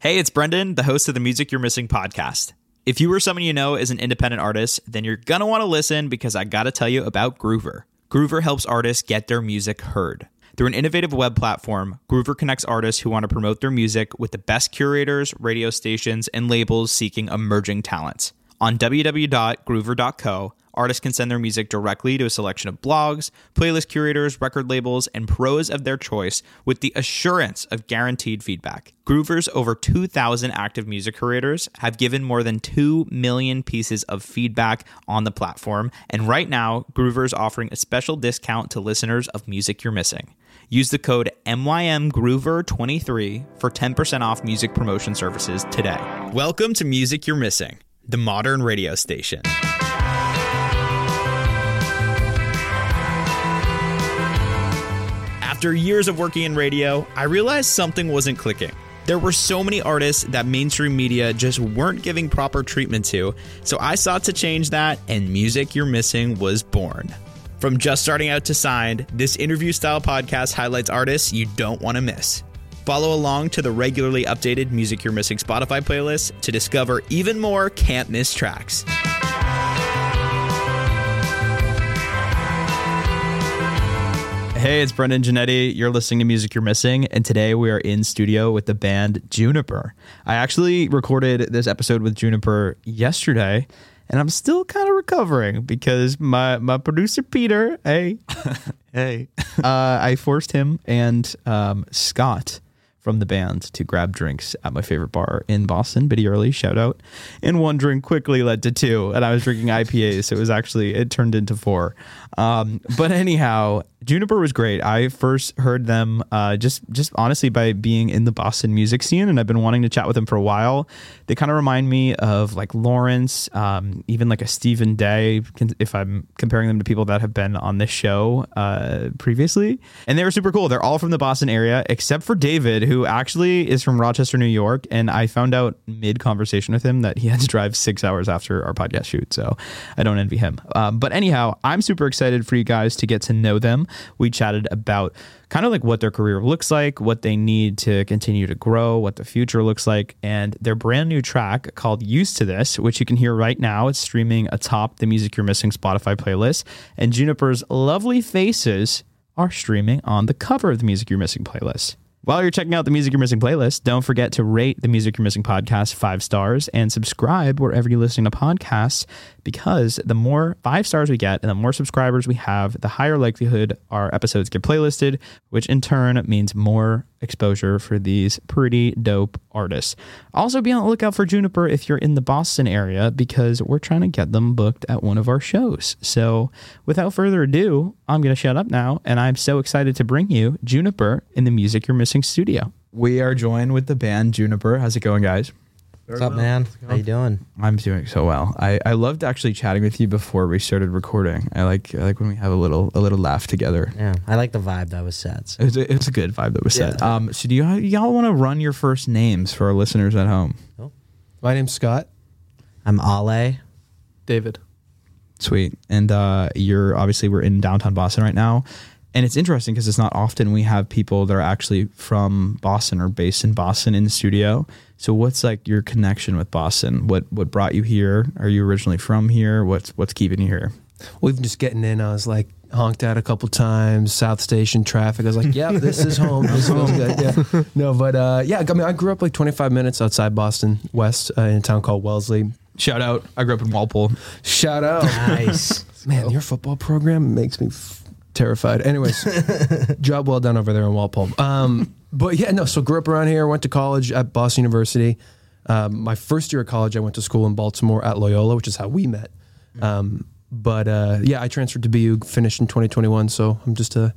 Hey, it's Brendan, the host of the Music You're Missing podcast. If you or someone you know is an independent artist, then you're going to want to listen because I got to tell you about Groover. Groover helps artists get their music heard. Through an innovative web platform, Groover connects artists who want to promote their music with the best curators, radio stations, and labels seeking emerging talents. On www.groover.co, artists can send their music directly to a selection of blogs, playlist curators, record labels, and pros of their choice with the assurance of guaranteed feedback. Groover's over 2,000 active music curators have given more than 2 million pieces of feedback on the platform, and right now, Groover is offering a special discount to listeners of Music You're Missing. Use the code MYMGroover23 for 10% off music promotion services today. Welcome to Music You're Missing, the modern radio station. After years of working in radio, I realized something wasn't clicking. There were so many artists that mainstream media just weren't giving proper treatment to, so I sought to change that, and Music You're Missing was born. From just starting out to signed, this interview style podcast highlights artists you don't want to miss. Follow along to the regularly updated Music You're Missing Spotify playlist to discover even more can't miss tracks. Hey, it's Brendan Janetti. You're listening to Music You're Missing, and today we are in studio with the band Juniper. I actually recorded this episode with Juniper yesterday, and I'm still kind of recovering because my my producer Peter, hey, Hey. uh, I forced him and um, Scott from the band to grab drinks at my favorite bar in Boston, Biddy Early, shout out. And one drink quickly led to two, and I was drinking IPAs, so it was actually it turned into four. Um, but anyhow, Juniper was great. I first heard them uh, just just honestly by being in the Boston music scene, and I've been wanting to chat with them for a while. They kind of remind me of like Lawrence, um, even like a Stephen Day, if I'm comparing them to people that have been on this show uh, previously. And they were super cool. They're all from the Boston area, except for David, who actually is from Rochester, New York. And I found out mid conversation with him that he had to drive six hours after our podcast shoot. So I don't envy him. Um, but anyhow, I'm super excited for you guys to get to know them. We chatted about kind of like what their career looks like, what they need to continue to grow, what the future looks like, and their brand new track called Used to This, which you can hear right now. It's streaming atop the Music You're Missing Spotify playlist. And Juniper's lovely faces are streaming on the cover of the Music You're Missing playlist. While you're checking out the Music You're Missing playlist, don't forget to rate the Music You're Missing podcast five stars and subscribe wherever you're listening to podcasts because the more five stars we get and the more subscribers we have, the higher likelihood our episodes get playlisted, which in turn means more exposure for these pretty dope artists. Also, be on the lookout for Juniper if you're in the Boston area because we're trying to get them booked at one of our shows. So, without further ado, I'm going to shut up now, and I'm so excited to bring you Juniper in the Music You're Missing studio. We are joined with the band Juniper. How's it going, guys? What's up, man? How you doing? I'm doing so well. I, I loved actually chatting with you before we started recording. I like I like when we have a little a little laugh together. Yeah, I like the vibe that was set. So. It was a, it was a good vibe that was set. Um, so do you y'all want to run your first names for our listeners at home? My name's Scott. I'm Ale. David. Sweet. And uh, you're obviously we're in downtown Boston right now. And it's interesting because it's not often we have people that are actually from Boston or based in Boston in the studio. So what's like your connection with Boston? What what brought you here? Are you originally from here? What's what's keeping you here? We've been just getting in. I was like honked out a couple times. South Station traffic. I was like, "Yep, this is home. This feels good." Yeah. No, but uh, yeah. I mean, I grew up like 25 minutes outside Boston West uh, in a town called Wellesley. Shout out. I grew up in Walpole. Shout out, Nice. man! Your football program makes me f- terrified. Anyways, job well done over there in Walpole. Um, but yeah, no. So grew up around here. Went to college at Boston University. Um, my first year of college, I went to school in Baltimore at Loyola, which is how we met. Um, but uh, yeah, I transferred to BU, finished in 2021. So I'm just a,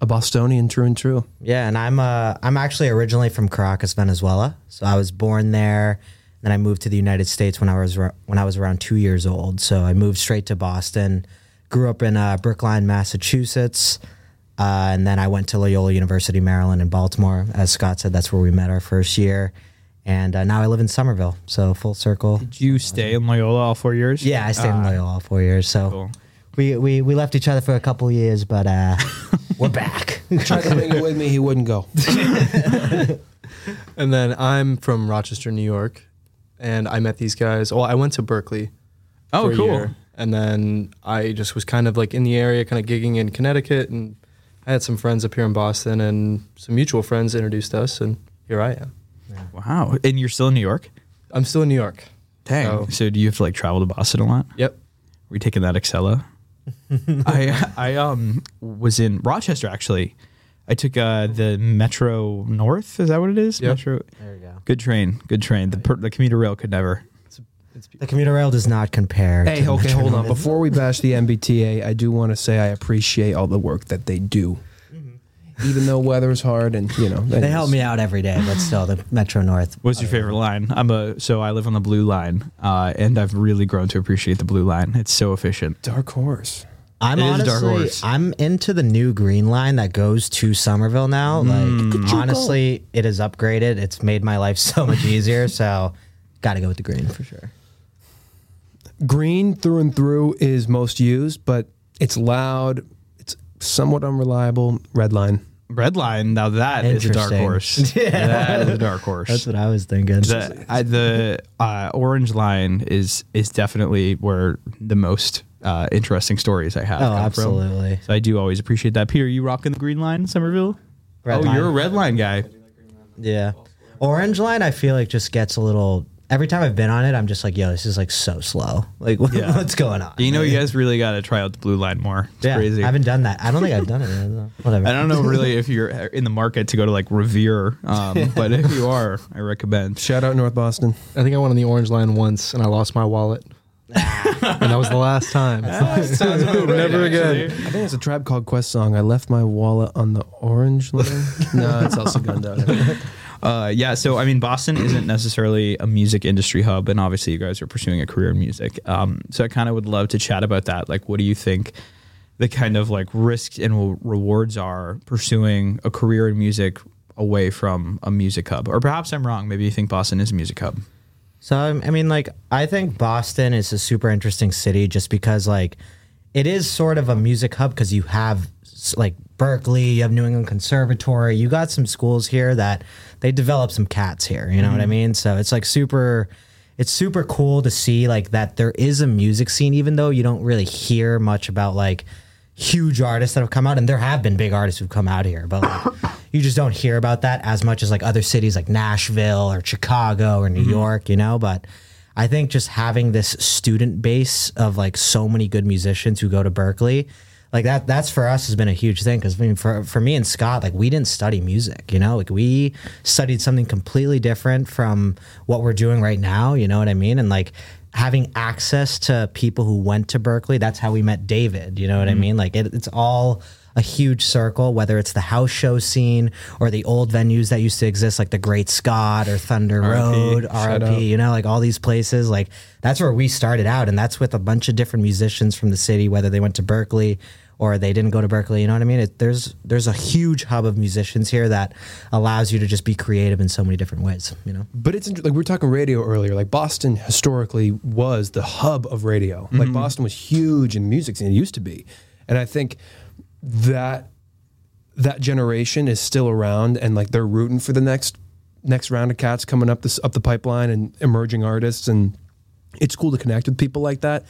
a Bostonian, true and true. Yeah, and I'm uh I'm actually originally from Caracas, Venezuela. So I was born there. Then I moved to the United States when I was when I was around two years old. So I moved straight to Boston. Grew up in uh, Brookline, Massachusetts, uh, and then I went to Loyola University, Maryland, in Baltimore. As Scott said, that's where we met our first year. And uh, now I live in Somerville. So full circle. Did you stay in Loyola all four years? Yeah, I stayed in Ah, Loyola all four years. So Cool. we, we we left each other for a couple years, but uh, we're back. Tried to bring it with me, he wouldn't go. and then I'm from Rochester, New York, and I met these guys. Well, I went to Berklee. Oh, for a cool. year, and then I just was kind of like in the area, kind of gigging in Connecticut, and I had some friends up here in Boston, and some mutual friends introduced us, and here I am. Wow. And you're still in New York? I'm still in New York. Dang. So- So, do you have to like travel to Boston a lot? Yep. Were you taking that Acela? I I um was in Rochester actually. I took uh, the Metro North. Is that what it is? Yep. Metro. There we go. Good train. Good train. The per, the commuter rail could never. It's, it's The commuter rail does not compare. Hey, to okay, hold on. Before we bash the MBTA, I do want to say I appreciate all the work that they do. Even though weather's hard and, you know. They help me out every day, but still, the Metro North. What's your favorite line? I'm a so I live on the blue line, uh, and I've really grown to appreciate the blue line. It's so efficient. Dark horse. I'm It is a dark honestly, horse. I'm into the new green line that goes to Somerville now. Like, honestly, it is upgraded. It's made my life so much easier. So, got to go with the green for sure. Green through and through is most used, but it's loud. It's somewhat unreliable. Red line. Red line. Now that is a dark Interesting. horse. That is a dark horse. That's what I was thinking. the I, the uh, orange line is is definitely where the most uh, interesting stories I have. Oh, come from. absolutely. So I do always appreciate that. Peter, you rocking the green line, Somerville? Red oh, line. you're a red line guy. Yeah. Orange line, I feel like just gets a little. Every time I've been on it, I'm just like, yo, this is like so slow. Like, what- Yeah. what's going on? You know, you guys really got to try out the blue line more. It's yeah, crazy. I haven't done that. I don't think I've done it. Whatever. I don't know really if you're in the market to go to like Revere, um, but if you are, I recommend. Shout out North Boston. I think I went on the orange line once, and I lost my wallet, and that was the last time. Never again. I think it's a Tribe Called Quest song. I left my wallet on the orange line. no, it's El Segundo. Uh, yeah, so I mean, Boston isn't necessarily a music industry hub, and obviously, you guys are pursuing a career in music. Um, so I kind of would love to chat about that. Like, what do you think the kind of like risks and rewards are pursuing a career in music away from a music hub? Or perhaps I'm wrong. Maybe you think Boston is a music hub. So I'm- mean, like, I think Boston is a super interesting city just because, like, it is sort of a music hub because you have like Berklee, you have New England Conservatory, you got some schools here that they develop some cats here. You know what I mm-hmm. mean? So it's like super. It's super cool to see like that there is a music scene, even though you don't really hear much about like huge artists that have come out, and there have been big artists who've come out here, but like, you just don't hear about that as much as like other cities like Nashville or Chicago or New mm-hmm. York, you know. But I think just having this student base of like so many good musicians who go to Berklee, like that, that's for us has been a huge thing. Because I mean, for for me and Scott, like we didn't study music, you know, like we studied something completely different from what we're doing right now. You know what I mean? And like having access to people who went to Berklee, that's how we met David. You know what I mean? Like it, it's all a huge circle, whether it's the house show scene or the old venues that used to exist, like the Great Scott or Thunder Road. RIP, you know, like all these places. Like that's where we started out. And that's with a bunch of different musicians from the city, whether they went to Berklee or they didn't go to Berklee. You know what I mean? It, there's there's a huge hub of musicians here that allows you to just be creative in so many different ways, you know? But it's like we were talking radio earlier. Like Boston historically was the hub of radio. Like mm-hmm. Boston was huge in music scene. It used to be, and I think that that generation is still around, and like they're rooting for the next next round of cats coming up this up the pipeline and emerging artists, and it's cool to connect with people like that.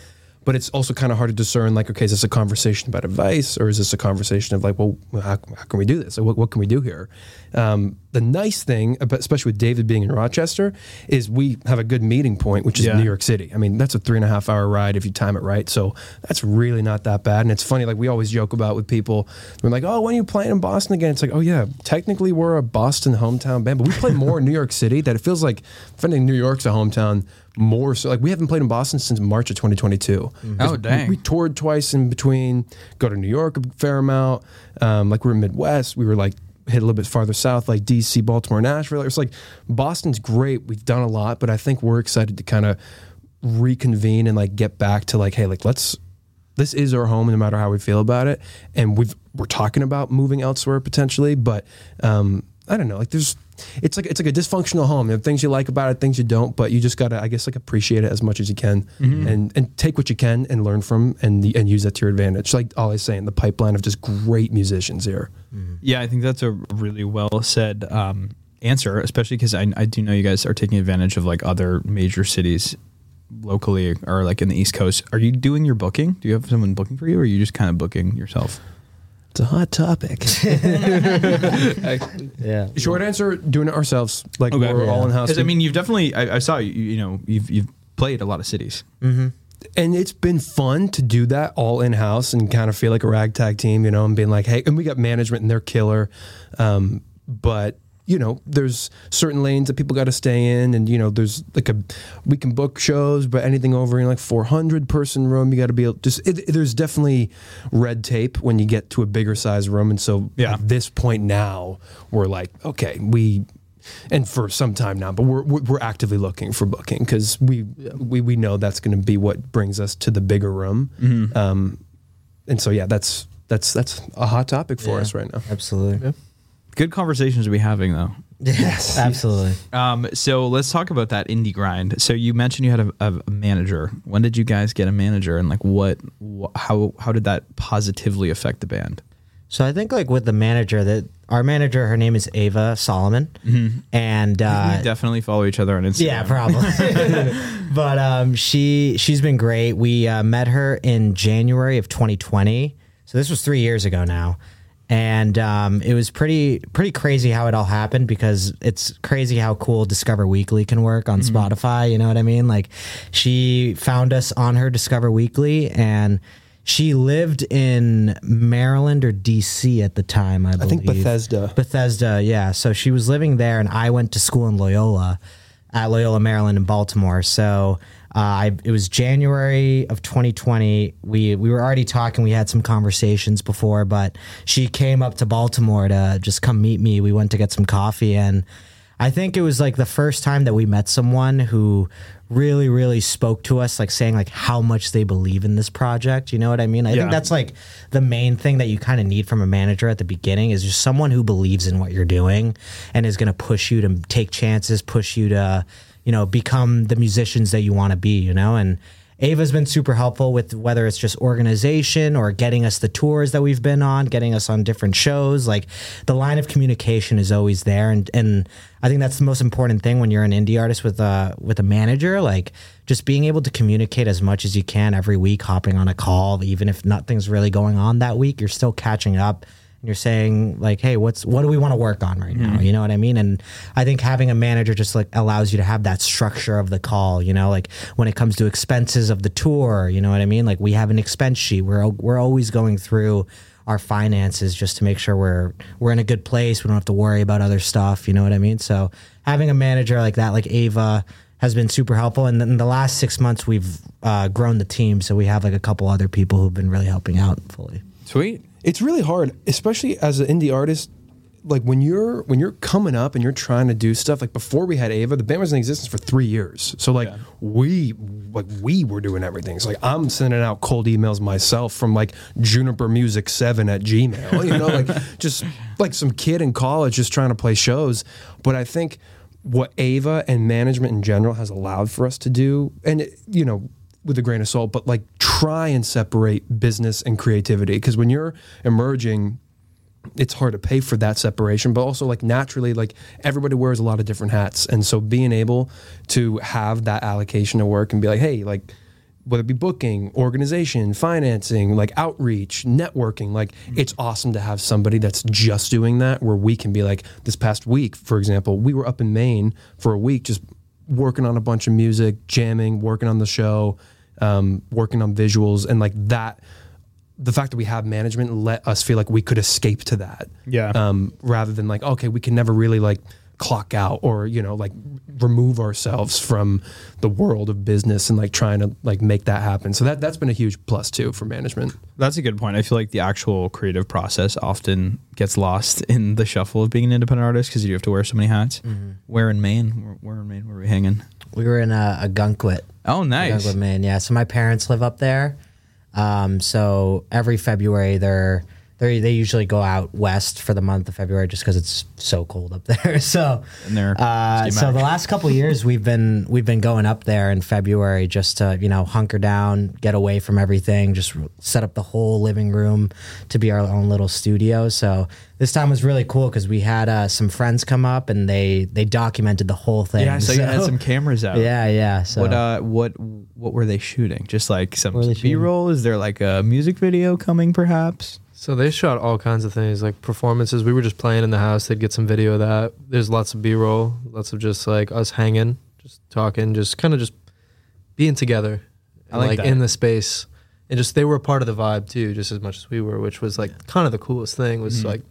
But it's also kind of hard to discern, like, okay, is this a conversation about advice or is this a conversation of like, well, how, how can we do this? Like, what, what can we do here? Um, the nice thing, about- especially with David being in Rochester, is we have a good meeting point, which is Yeah. New York City. I mean, that's a three and a half hour ride if you time it right. So that's really not that bad. And it's funny, like we always joke about with people. We're like, oh, when are you playing in Boston again? It's like, oh yeah, technically we're a Boston hometown band, but we play more in New York City. That it feels like, if anything, New York's a hometown more so. Like we haven't played in Boston since March of 2022. Oh, We- dang. We, toured twice in between. Go to New York a fair amount. Um, like we we're Midwest. We were like hit a little bit farther south, like DC, Baltimore, Nashville. It's like Boston's great. We've done a lot, but I think we're excited to kind of reconvene and like get back to like, hey, like let's. This is our home, no matter how we feel about it, and we've we're talking about moving elsewhere potentially. But um, I don't know, like there's, it's like it's like a dysfunctional home. There are things you like about it, things you don't, but you just gotta, I guess, like appreciate it as much as you can, and and take what you can and learn from and and use that to your advantage. Like always saying, the pipeline of just great musicians here. Yeah, I think that's a really well said um, answer, especially because I, I do know you guys are taking advantage of like other major cities locally or like in the East Coast. Are you doing your booking? Do you have someone booking for you, or are you just kind of booking yourself? It's a hot topic. Yeah. Short answer: doing it ourselves. Like we're Yeah. all in house. Because I mean, you've definitely I, I saw you. You know, you've you've played a lot of cities. and it's been fun to do that all in house and kind of feel like a ragtag team, you know, and being like, hey, and we got management and they're killer. Um, but you know, there's certain lanes that people got to stay in, and you know, there's like a we can book shows, but anything over in like 400 person room, you got to be able. Just it, there's definitely red tape when you get to a bigger size room, and so Yeah. at this point now, we're like, okay, we. And for some time now, but we're we're, we're actively looking for booking because we, we we know that's going to be what brings us to the bigger room. Um, and so yeah, that's that's that's a hot topic for Yeah. us right now. Absolutely. Good conversations to be having though. Yes. Absolutely. Um, so let's talk about that indie grind. So you mentioned you had a, a manager. When did you guys get a manager, and like what, wh- how how did that positively affect the band? So I think like with the manager that our manager, her name is Ava Solomon, and uh, we definitely follow each other on Instagram. Yeah, probably. but um, she she's been great. We uh, met her in January of 2020, so this was three years ago now, and um, it was pretty pretty crazy how it all happened because it's crazy how cool Discover Weekly can work on Spotify. You know what I mean? Like she found us on her Discover Weekly and. She lived in Maryland or DC at the time, I believe. I think Bethesda. Bethesda, yeah. So she was living there, and I went to school in Loyola, at Loyola, Maryland, in Baltimore. So uh, I, it was January of 2020. We we were already talking. We had some conversations before, but she came up to Baltimore to just come meet me. We went to get some coffee, and I think it was like the first time that we met someone who really really spoke to us like saying like how much they believe in this project you know what i mean i Yeah. think that's like the main thing that you kind of need from a manager at the beginning is just someone who believes in what you're doing and is going to push you to take chances push you to you know become the musicians that you want to be you know and Ava's been super helpful with whether it's just organization or getting us the tours that we've been on, getting us on different shows. Like the line of communication is always there, and and I think that's the most important thing when you're an indie artist with a with a manager. Like just being able to communicate as much as you can every week, hopping on a call, even if nothing's really going on that week, you're still catching up you're saying like hey what's what do we want to work on right now? You know what i mean? And i think having a manager just like allows you to have that structure of the call you know? Like when it comes to expenses of the tour you know what i mean? Like we have an expense sheet. We're we're always going through our finances just to make sure we're we're in a good place. We don't have to worry about other stuff you know what i mean? So having a manager like that like ava has been super helpful. And in the last six months we've uh, grown the team. So we have like a couple other people who've been really helping out fully. Sweet. It's really hard, especially as an indie artist. Like when you're when you're coming up and you're trying to do stuff. Like before we had Ava, the band was in existence for three years. So like we like we were doing everything. So like I'm sending out cold emails myself from like Juniper Music Seven at Gmail. You know, like just like some kid in college just trying to play shows. But I think what Ava and management in general has allowed for us to do, and it, you know, with a grain of salt, but like try and separate business and creativity. Because when you're emerging, it's hard to pay for that separation, but also like naturally, like everybody wears a lot of different hats. And so being able to have that allocation of work and be like, hey, like, whether it be booking, organization, financing, like outreach, networking, like mm-hmm. it's awesome to have somebody that's just doing that where we can be like, this past week, for example, we were up in Maine for a week just working on a bunch of music, jamming, working on the show, um, working on visuals, and like that. The fact that we have management let us feel like we could escape to that, Yeah. Um, rather than like, okay, we can never really like clock out or you know like remove ourselves from the world of business and like trying to like make that happen. So that that's been a huge plus too for management. That's a good point. I feel like the actual creative process often gets lost in the shuffle of being an independent artist because you have to wear so many hats. Where in Maine? Where, where in Maine were we hanging? We were in a, a Oh, nice. Douglas, Maine. Yeah. So my parents live up there. Um, so every February they're they they usually go out west for the month of February just because it's so cold up there. So uh, so the last couple of years we've been we've been going up there in February just to you know hunker down, get away from everything, just set up the whole living room to be our own little studio. So this time was really cool because we had uh, some friends come up and they they documented the whole thing. Yeah, so you had some cameras out. yeah, yeah. So What uh what what were they shooting? Just like some What were they shooting? B roll? Is there like a music video coming perhaps? So they shot all kinds of things, like performances. We were just playing in the house. They'd get some video of that. There's lots of B-roll, lots of just like us hanging, just talking, just kind of just being together, like like in the space, and just they were a part of the vibe too, just as much as we were, which was like kind of the coolest thing. Was Mhm. like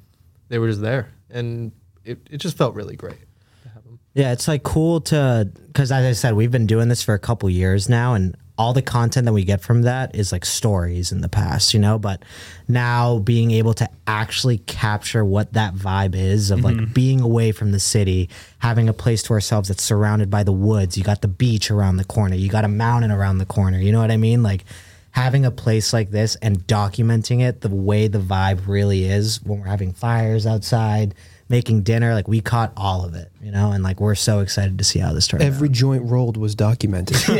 they were just there, and it, it just felt really great to have them. Yeah, it's like cool to because as I said, we've been doing this for a couple years now, and all the content that we get from that is like stories in the past, you know. But now being able to actually capture what that vibe is of like mm-hmm. being away from the city, having a place to ourselves that's surrounded by the woods. You got the beach around the corner, you got a mountain around the corner. You know what I mean? Like having a place like this and documenting it the way the vibe really is when we're having fires outside, making dinner. Like we caught all of it, you know, and like we're so excited to see how this turns Every out. joint rolled was documented. oh,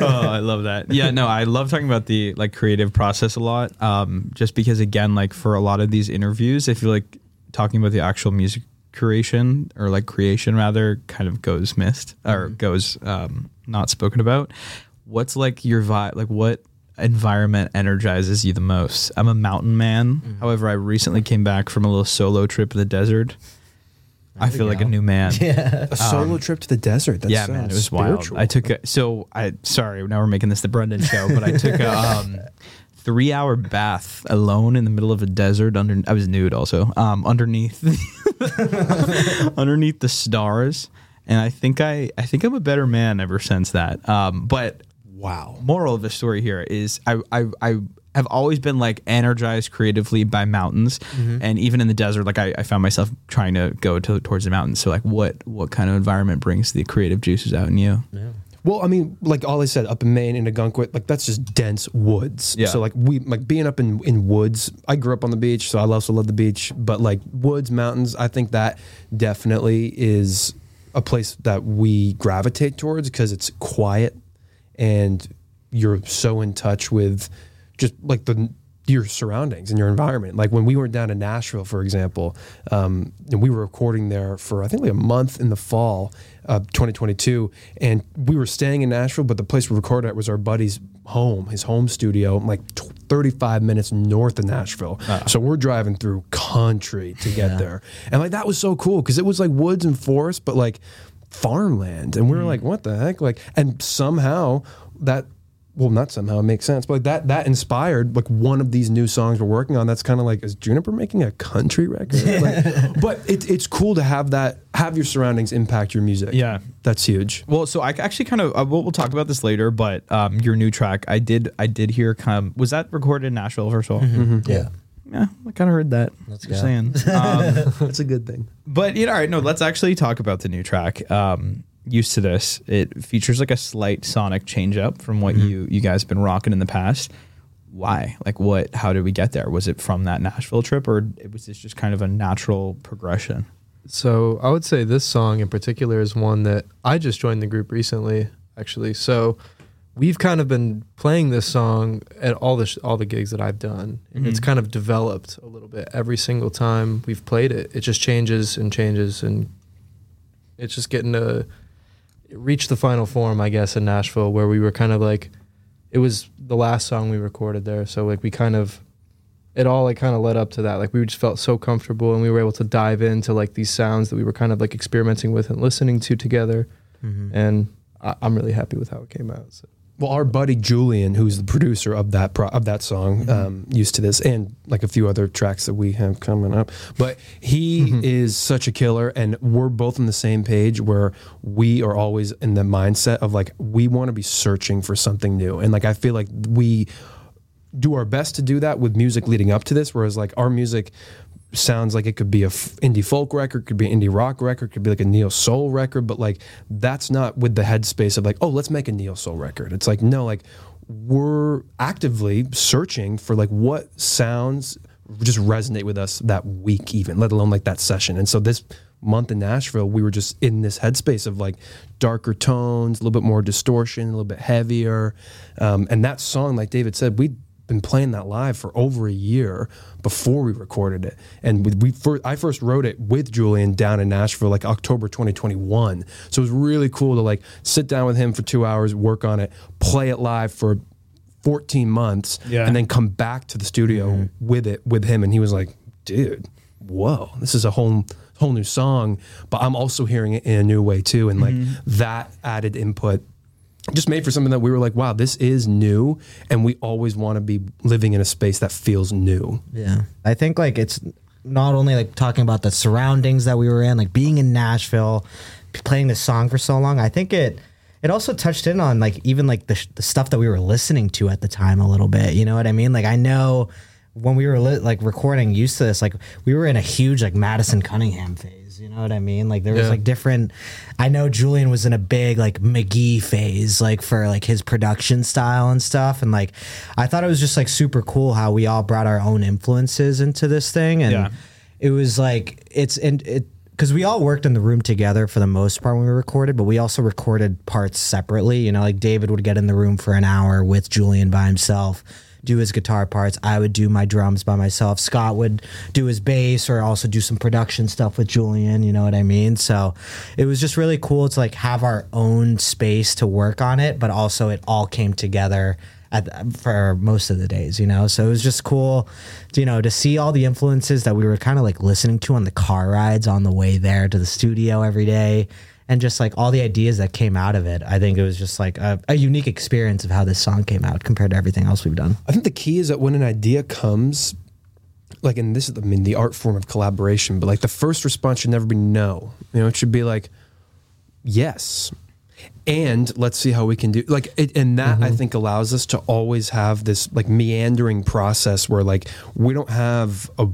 I love that. Yeah, no, I love talking about the like creative process a lot. Um, just because again, like for a lot of these interviews, I feel like talking about the actual music curation or like creation rather kind of goes missed or goes um, not spoken about. What's like your vibe? Like what environment energizes you the most? I'm a mountain man. However, I recently came back from a little solo trip in the desert. I feel we like a new man. Yeah. a solo trip to the desert. That's yeah, man, it was spiritual. wild. I took a, so I sorry now we're making this the Brendan show, but I took a um, three hour bath alone in the middle of a desert. Under I was nude also um, underneath underneath the stars, and I think I I think I'm a better man ever since that. Um, but wow. moral of the story here is I I, I have always been like energized creatively by mountains mm-hmm. and even in the desert like I, I found myself trying to go to, towards the mountains so like what what kind of environment brings the creative juices out in you Yeah. Well, I mean, like all I said, up in Maine in a Ogunquit, like that's just dense woods. Yeah. So like we like being up in in woods. I grew up on the beach, so I also love the beach. But like woods, mountains, I think that definitely is a place that we gravitate towards because it's quiet and you're so in touch with just like the your surroundings and your environment. Like when we were down in Nashville, for example, um, and we were recording there for I think like a month in the fall of 2022, and we were staying in Nashville, but the place we recorded at was our buddy's home, his home studio, like t- 35 minutes north of Nashville. So we're driving through country to get there, and like that was so cool because it was like woods and forest, but like farmland, and we were like, what the heck, like, and somehow that well, not somehow it makes sense, but like that that inspired like one of these new songs we're working on. That's kind of like is Juniper making a country record? Like, but it, it's cool to have that have your surroundings impact your music. Yeah. that's huge. well so i actually kind of uh, we'll, we'll talk about this later but um, your new track i did i did hear come was that recorded in nashville first of all Yeah. Yeah i kind of heard that Let's Just saying um, That's a good thing. But you know, all right, no, let's actually talk about the new track. Um, used to this, it features like a slight sonic change up from what you you guys have been rocking in the past. Why? Like, what? How did we get there? Was it from that Nashville trip, or was this just kind of a natural progression? So I would say this song in particular is one that I just joined the group recently, actually. So we've kind of been playing this song at all the sh- all the gigs that I've done, and it's Mhm. kind of developed a little bit every single time we've played it. It just changes and changes, and it's just getting to reach the final form, I guess, in Nashville, where we were kind of like, it was the last song we recorded there, so like we kind of it all like kind of led up to that. Like we just felt so comfortable and we were able to dive into like these sounds that we were kind of like experimenting with and listening to together. And I, I'm really happy with how it came out. So. Well, our buddy Julian, who's the producer of that pro- of that song, um, used to this and like a few other tracks that we have coming up. But he is such a killer, and we're both on the same page where we are always in the mindset of like we want to be searching for something new, and like I feel like we do our best to do that with music leading up to this. Whereas like our music sounds like it could be a f- indie folk record, could be an indie rock record, could be like a neo soul record, but like that's not with the headspace of like, oh, let's make a neo soul record. It's like no, like we're actively searching for like what sounds just resonate with us that week, even let alone like that session. And so this month in Nashville, we were just in this headspace of like darker tones, a little bit more distortion, a little bit heavier. Um, and that song, like David said, we'd been playing that live for over a year before we recorded it. And we, we first, I first wrote it with Julian down in Nashville, like October 2021. So it was really cool to like sit down with him for two hours, work on it, play it live for 14 months, Yeah. and then come back to the studio mm-hmm. with it with him. And he was like, dude, whoa, this is a whole whole new song, but I'm also hearing it in a new way too. And like mm-hmm. that added input just made for something that we were like, wow, this is new. And we always want to be living in a space that feels new. Yeah. I think like it's not only like talking about the surroundings that we were in, like being in Nashville, playing this song for so long. I think it it also touched in on like even like the, sh- the stuff that we were listening to at the time a little bit. You know what I mean? Like I know when we were li- like recording used to this, like we were in a huge like Madison Cunningham phase. You know what I mean? Like there was Yeah. like different. I know Julian was in a big like Mk.gee phase, like for like his production style and stuff. And like I thought it was just like super cool how we all brought our own influences into this thing, and Yeah. it was like it's and it because we all worked in the room together for the most part when we recorded, but we also recorded parts separately. You know, like David would get in the room for an hour with Julian by himself. Do his guitar parts. I would do my drums by myself. Scott would do his bass or also do some production stuff with Julian. You know what I mean? So it was just really cool to like have our own space to work on it, but also it all came together for most of the days, you know. So it was just cool, to, you know, to see all the influences that we were kind of like listening to on the car rides on the way there to the studio every day, and just like all the ideas that came out of it. I think it was just like a, a unique experience of how this song came out compared to everything else we've done. I think the key is that when an idea comes, like, and this is, I mean, the art form of collaboration, but like the first response should never be no. You know, it should be like, yes. And let's see how we can do like it, and that I mm-hmm. think allows us to always have this like meandering process where like we don't have a,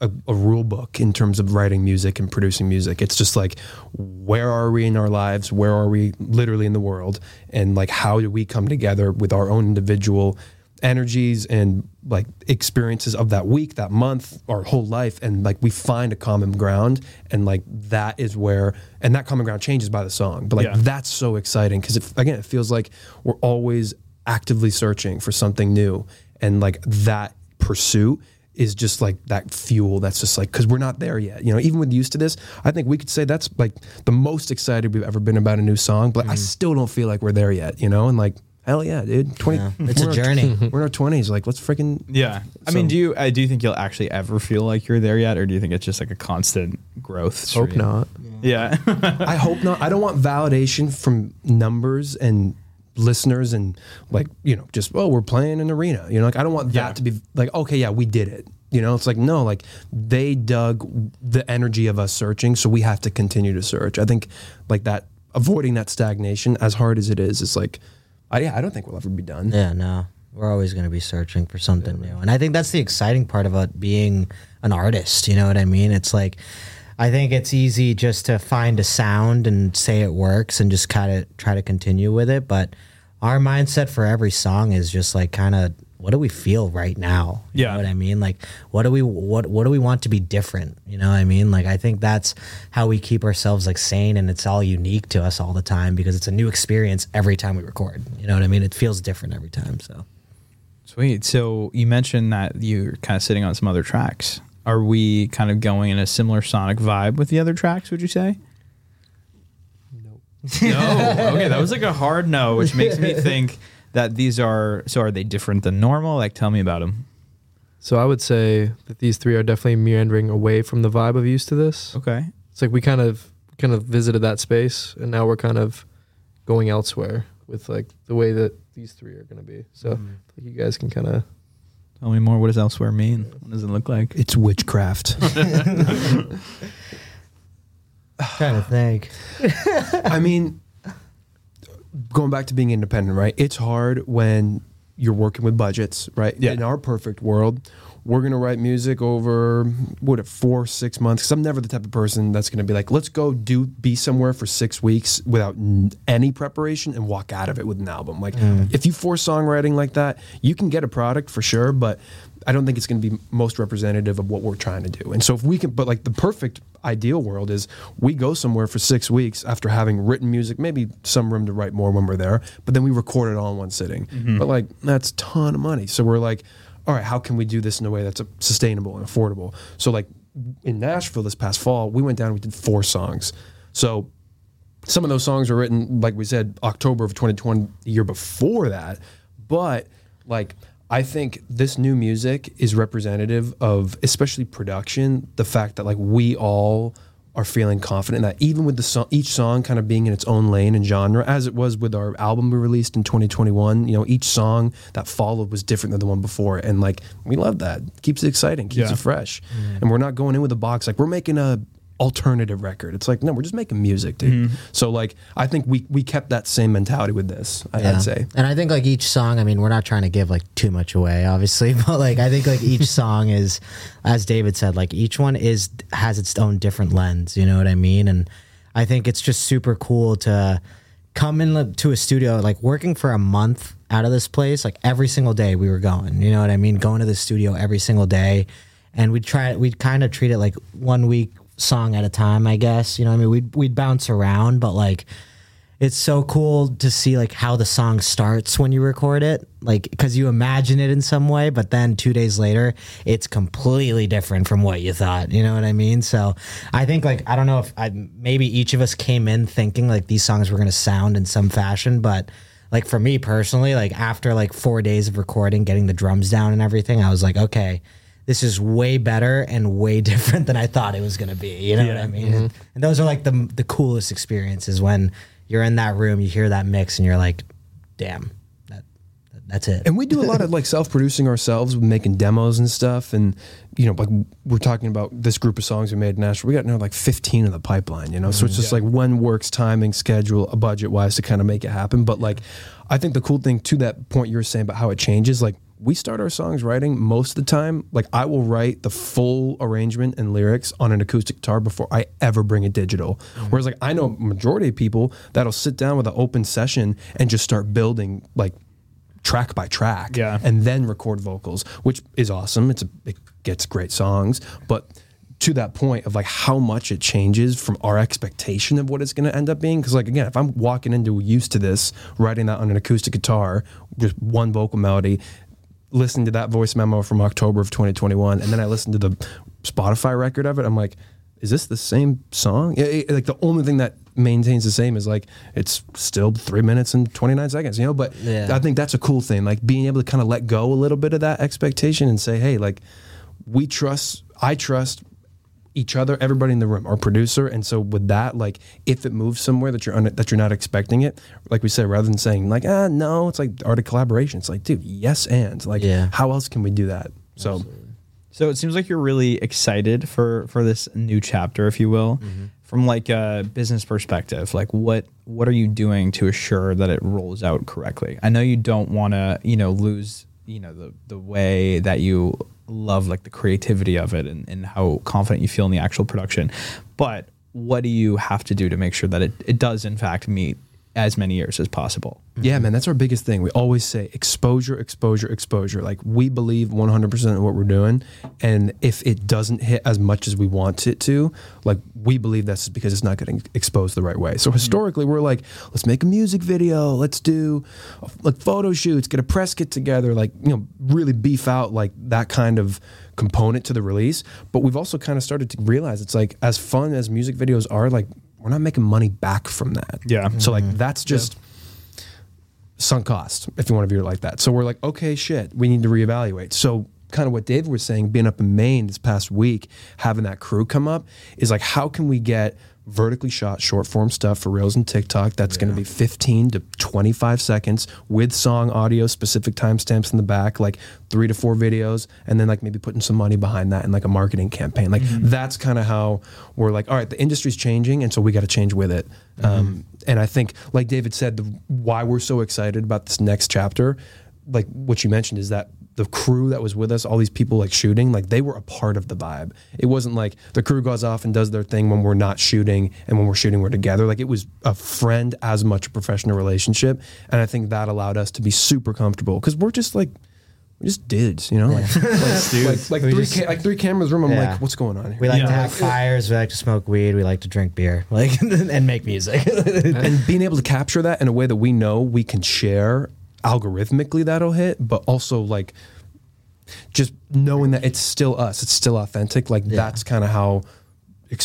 a a rule book in terms of writing music and producing music. It's just like where are we in our lives? Where are we literally in the world? And like how do we come together with our own individual energies and like experiences of that week, that month, our whole life, and like we find a common ground, and like that is where, and that common ground changes by the song, but like Yeah. that's so exciting because it, again, it feels like we're always actively searching for something new, and like that pursuit is just like that fuel that's just like because we're not there yet you know even with used to this i think we could say that's like the most excited we've ever been about a new song but i mm. still don't feel like we're there yet you know and like hell yeah dude 20 Yeah. It's a we're our- journey. we're in our 20s like let's freaking Yeah. I mean, do you I do you think you'll actually ever feel like you're there yet, or do you think it's just like a constant growth? Hope stream? not. Yeah. I hope not. I don't want validation from numbers and listeners and like, you know, just, oh, we're playing an arena. You know, like I don't want Yeah. that to be like, okay, yeah, we did it. You know, it's like, no, like they dug the energy of us searching. So we have to continue to search. I think like that, avoiding that stagnation, as hard as it is, is like, I, yeah, I don't think we'll ever be done. Yeah, no. We're always going to be searching for something new. And I think that's the exciting part about being an artist. You know what I mean? It's like, I think it's easy just to find a sound and say it works and just kind of try to continue with it. But our mindset for every song is just like kind of what do we feel right now? You Yeah. know what I mean? Like what do we what what do we want to be different? You know what I mean? Like I think that's how we keep ourselves like sane and it's all unique to us all the time because it's a new experience every time we record. You know what I mean? It feels different every time. So Sweet. So you mentioned that you're kind of sitting on some other tracks. Are we kind of going in a similar sonic vibe with the other tracks? Would you say? Nope. No. Okay, that was like a hard no, which makes me think that these are. So are they different than normal? Like, tell me about them. So I would say that these three are definitely meandering away from the vibe of used to this. Okay. It's like we kind of kind of visited that space, and now we're kind of going elsewhere with like the way that these three are going to be. So Mm-hmm. like you guys can kind of Tell me more. What does elsewhere mean? What does it look like? It's witchcraft. trying to think. I mean, going back to being independent, right? It's hard when you're working with budgets, right? Yeah. In our perfect world, we're gonna write music over what four six months. Because I'm never the type of person that's gonna be like, let's go do be somewhere for six weeks without n- any preparation and walk out of it with an album. Like mm. if you force songwriting like that, you can get a product for sure, but I don't think it's going to be most representative of what we're trying to do. And so if we can, but like the perfect ideal world is we go somewhere for six weeks after having written music, maybe some room to write more when we're there, but then we record it all in one sitting. But like that's a ton of money. So we're like, all right, how can we do this in a way that's uh, sustainable and affordable? So like in Nashville this past fall, we went down and we did four songs. So some of those songs were written, like we said, October of 2020, the year before that. But like, I think this new music is representative of, especially production, the fact that like we all are feeling confident that even with the song, each song kind of being in its own lane and genre, as it was with our album we released in 2021. You know, each song that followed was different than the one before, and like we love that. Keeps it exciting, keeps Yeah. it fresh, mm. and we're not going in with a box like we're making a alternative record. It's like no, we're just making music, dude. Mm-hmm. So like I think we we kept that same mentality with this. I, Yeah. I'd say. And I think like each song, I mean, we're not trying to give like too much away, obviously, but like I think like each song is, as David said, like each one is has its own different lens. You know what I mean? And I think it's just super cool to come in to a studio, like working for a month out of this place, like every single day we were going. You know what I mean? Going to the studio every single day, and we'd try. We'd kind of treat it like one week song at a time, I guess. You know, I mean, we'd we'd bounce around, but like it's so cool to see like how the song starts when you record it like because you imagine it in some way but then two days later it's completely different from what you thought. You know what i mean? So i think like i don't know if I, maybe each of us came in thinking like these songs were going to sound in some fashion but like for me personally like after like four days of recording getting the drums down and everything i was like okay this is way better and way different than I thought it was going to be. You know what I mean? And, and those are like the the coolest experiences when you're in that room, you hear that mix, and you're like, "Damn, that, that's it." And we do a lot of like self-producing ourselves, making demos and stuff. And you know, like we're talking about this group of songs we made in Nashville. We got now like 15 in the pipeline. You know, so it's just mm-hmm. like when works, timing, schedule, budget wise to kind of make it happen. But like, I think the cool thing to that point you were saying about how it changes, like. We start our songs writing most of the time. Like I will write the full arrangement and lyrics on an acoustic guitar before I ever bring it digital. Mm-hmm. Whereas like I know majority of people that'll sit down with an open session and just start building like track by track Yeah. and then record vocals which is awesome it's a, it gets great songs but to that point of like how much it changes from our expectation of what it's going to end up being because like again if i'm walking into used to this writing that on an acoustic guitar just one vocal melody listening to that voice memo from october of 2021 and then i listen to the spotify record of it i'm like is this the same song Yeah, it- like the only thing that maintains the same is like it's still three minutes and 29 seconds you know but Yeah. i think that's a cool thing like being able to kind of let go a little bit of that expectation and say hey like we trust i trust each other everybody in the room our producer and so with that like if it moves somewhere that you're un- that you're not expecting it like we said rather than saying like ah no it's like art of collaboration it's like dude yes and like Yeah. how else can we do that so So it seems like you're really excited for for this new chapter, if you will, from like a business perspective. Like what what are you doing to assure that it rolls out correctly? I know you don't want to, you know, lose, you know, the the way that you love like the creativity of it and, and how confident you feel in the actual production. But what do you have to do to make sure that it, it does in fact meet as many years as possible? Yeah, man, that's our biggest thing. We always say exposure, exposure, exposure. Like we believe 100% in what we're doing, and if it doesn't hit as much as we want it to, like we believe that's because it's not getting exposed the right way. So mm-hmm. historically, we're like, let's make a music video, let's do like photo shoots, get a press kit together, like you know, really beef out like that kind of component to the release. But we've also kind of started to realize it's like as fun as music videos are, like we're not making money back from that. Yeah. So like mm-hmm. that's just sunk cost, if you want to view it like that. So we're like, okay, shit, we need to reevaluate. So kind of what David was saying, being up in Maine this past week, having that crew come up is like, how can we get vertically shot short form stuff for Reels and TikTok that's going to be 15 to 25 seconds with song audio, specific timestamps in the back, like three to four videos, and then like maybe putting some money behind that in like a marketing campaign. Like that's kind of how we're like, all right, the industry's changing, and so we got to change with it. Um, and I think, like David said, the, why we're so excited about this next chapter like what you mentioned is that the crew that was with us, all these people like shooting, like they were a part of the vibe. It wasn't like the crew goes off and does their thing when we're not shooting, and when we're shooting, we're together. Like it was a friend as much a professional relationship, and I think that allowed us to be super comfortable because we're just like. We're just dudes, you know, like, like, like, like three just- ca- like three cameras room. I'm Yeah. like, what's going on here? We like Yeah. to have fires. We like to smoke weed. We like to drink beer, like and make music. and being able to capture that in a way that we know we can share algorithmically that'll hit but also like just knowing that it's still us it's still authentic like that's kind of how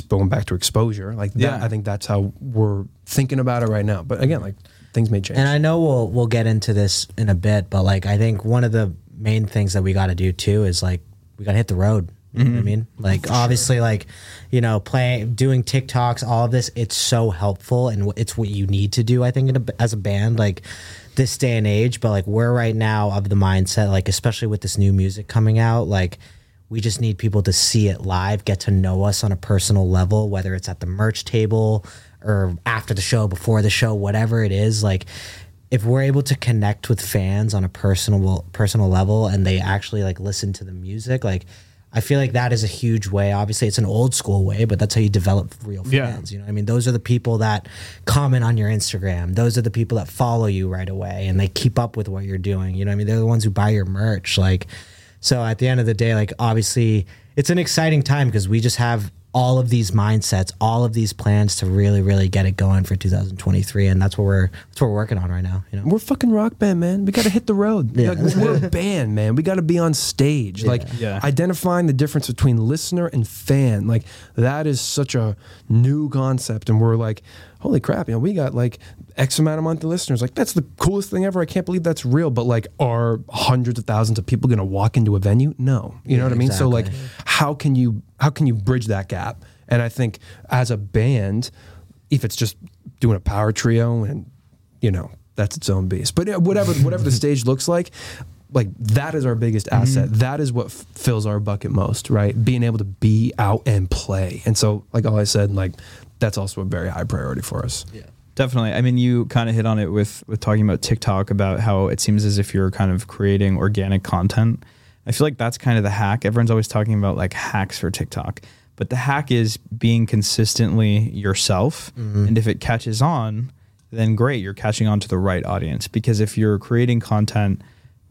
going back to exposure like that Yeah. i think that's how we're thinking about it right now but again like things may change And I know we'll we'll get into this in a bit, but like I think one of the main things that we got to do too is like we got to hit the road. You know what I mm-hmm. mean? Like obviously, like you know, playing, doing TikToks, all of this, it's so helpful and it's what you need to do. I think in a, as a band, like this day and age. But like we're right now of the mindset, like especially with this new music coming out, like we just need people to see it live, get to know us on a personal level, whether it's at the merch table or after the show, before the show, whatever it is. Like, if we're able to connect with fans on a personal personal level and they actually like listen to the music, like I feel like that is a huge way. Obviously, it's an old school way, but that's how you develop real Yeah. fans. You know, I mean, those are the people that comment on your Instagram. Those are the people that follow you right away and they keep up with what you're doing. You know, I mean, they're the ones who buy your merch. Like, so at the end of the day, like obviously, it's an exciting time because we just have all of these mindsets, all of these plans to really, really get it going for 2023, and that's what we're that's what we're working on right now. You know, we're fucking rock band man we gotta hit the road Yeah. Like, we're a band man we gotta be on stage like Yeah. identifying the difference between listener and fan like that is such a new concept and we're like holy crap you know we got like x amount of monthly listeners. Like that's the coolest thing ever. I can't believe that's real. But like are hundreds of thousands of people gonna walk into a venue? No. You know what i mean? So like how can you how can you bridge that gap? And i think as a band if it's just doing a power trio and you know that's its own beast. But uh, whatever whatever the stage looks like like that is our biggest mm-hmm. asset. That is what f- fills our bucket most right? Being able to be out and play. And so like all i said like that's also a very high priority for us yeah Definitely. I mean, you kind of hit on it with with talking about TikTok about how it seems as if you're kind of creating organic content. I feel like that's kind of the hack. Everyone's always talking about like hacks for TikTok, but the hack is being consistently yourself. Mm-hmm. And if it catches on, then great, you're catching on to the right audience. Because if you're creating content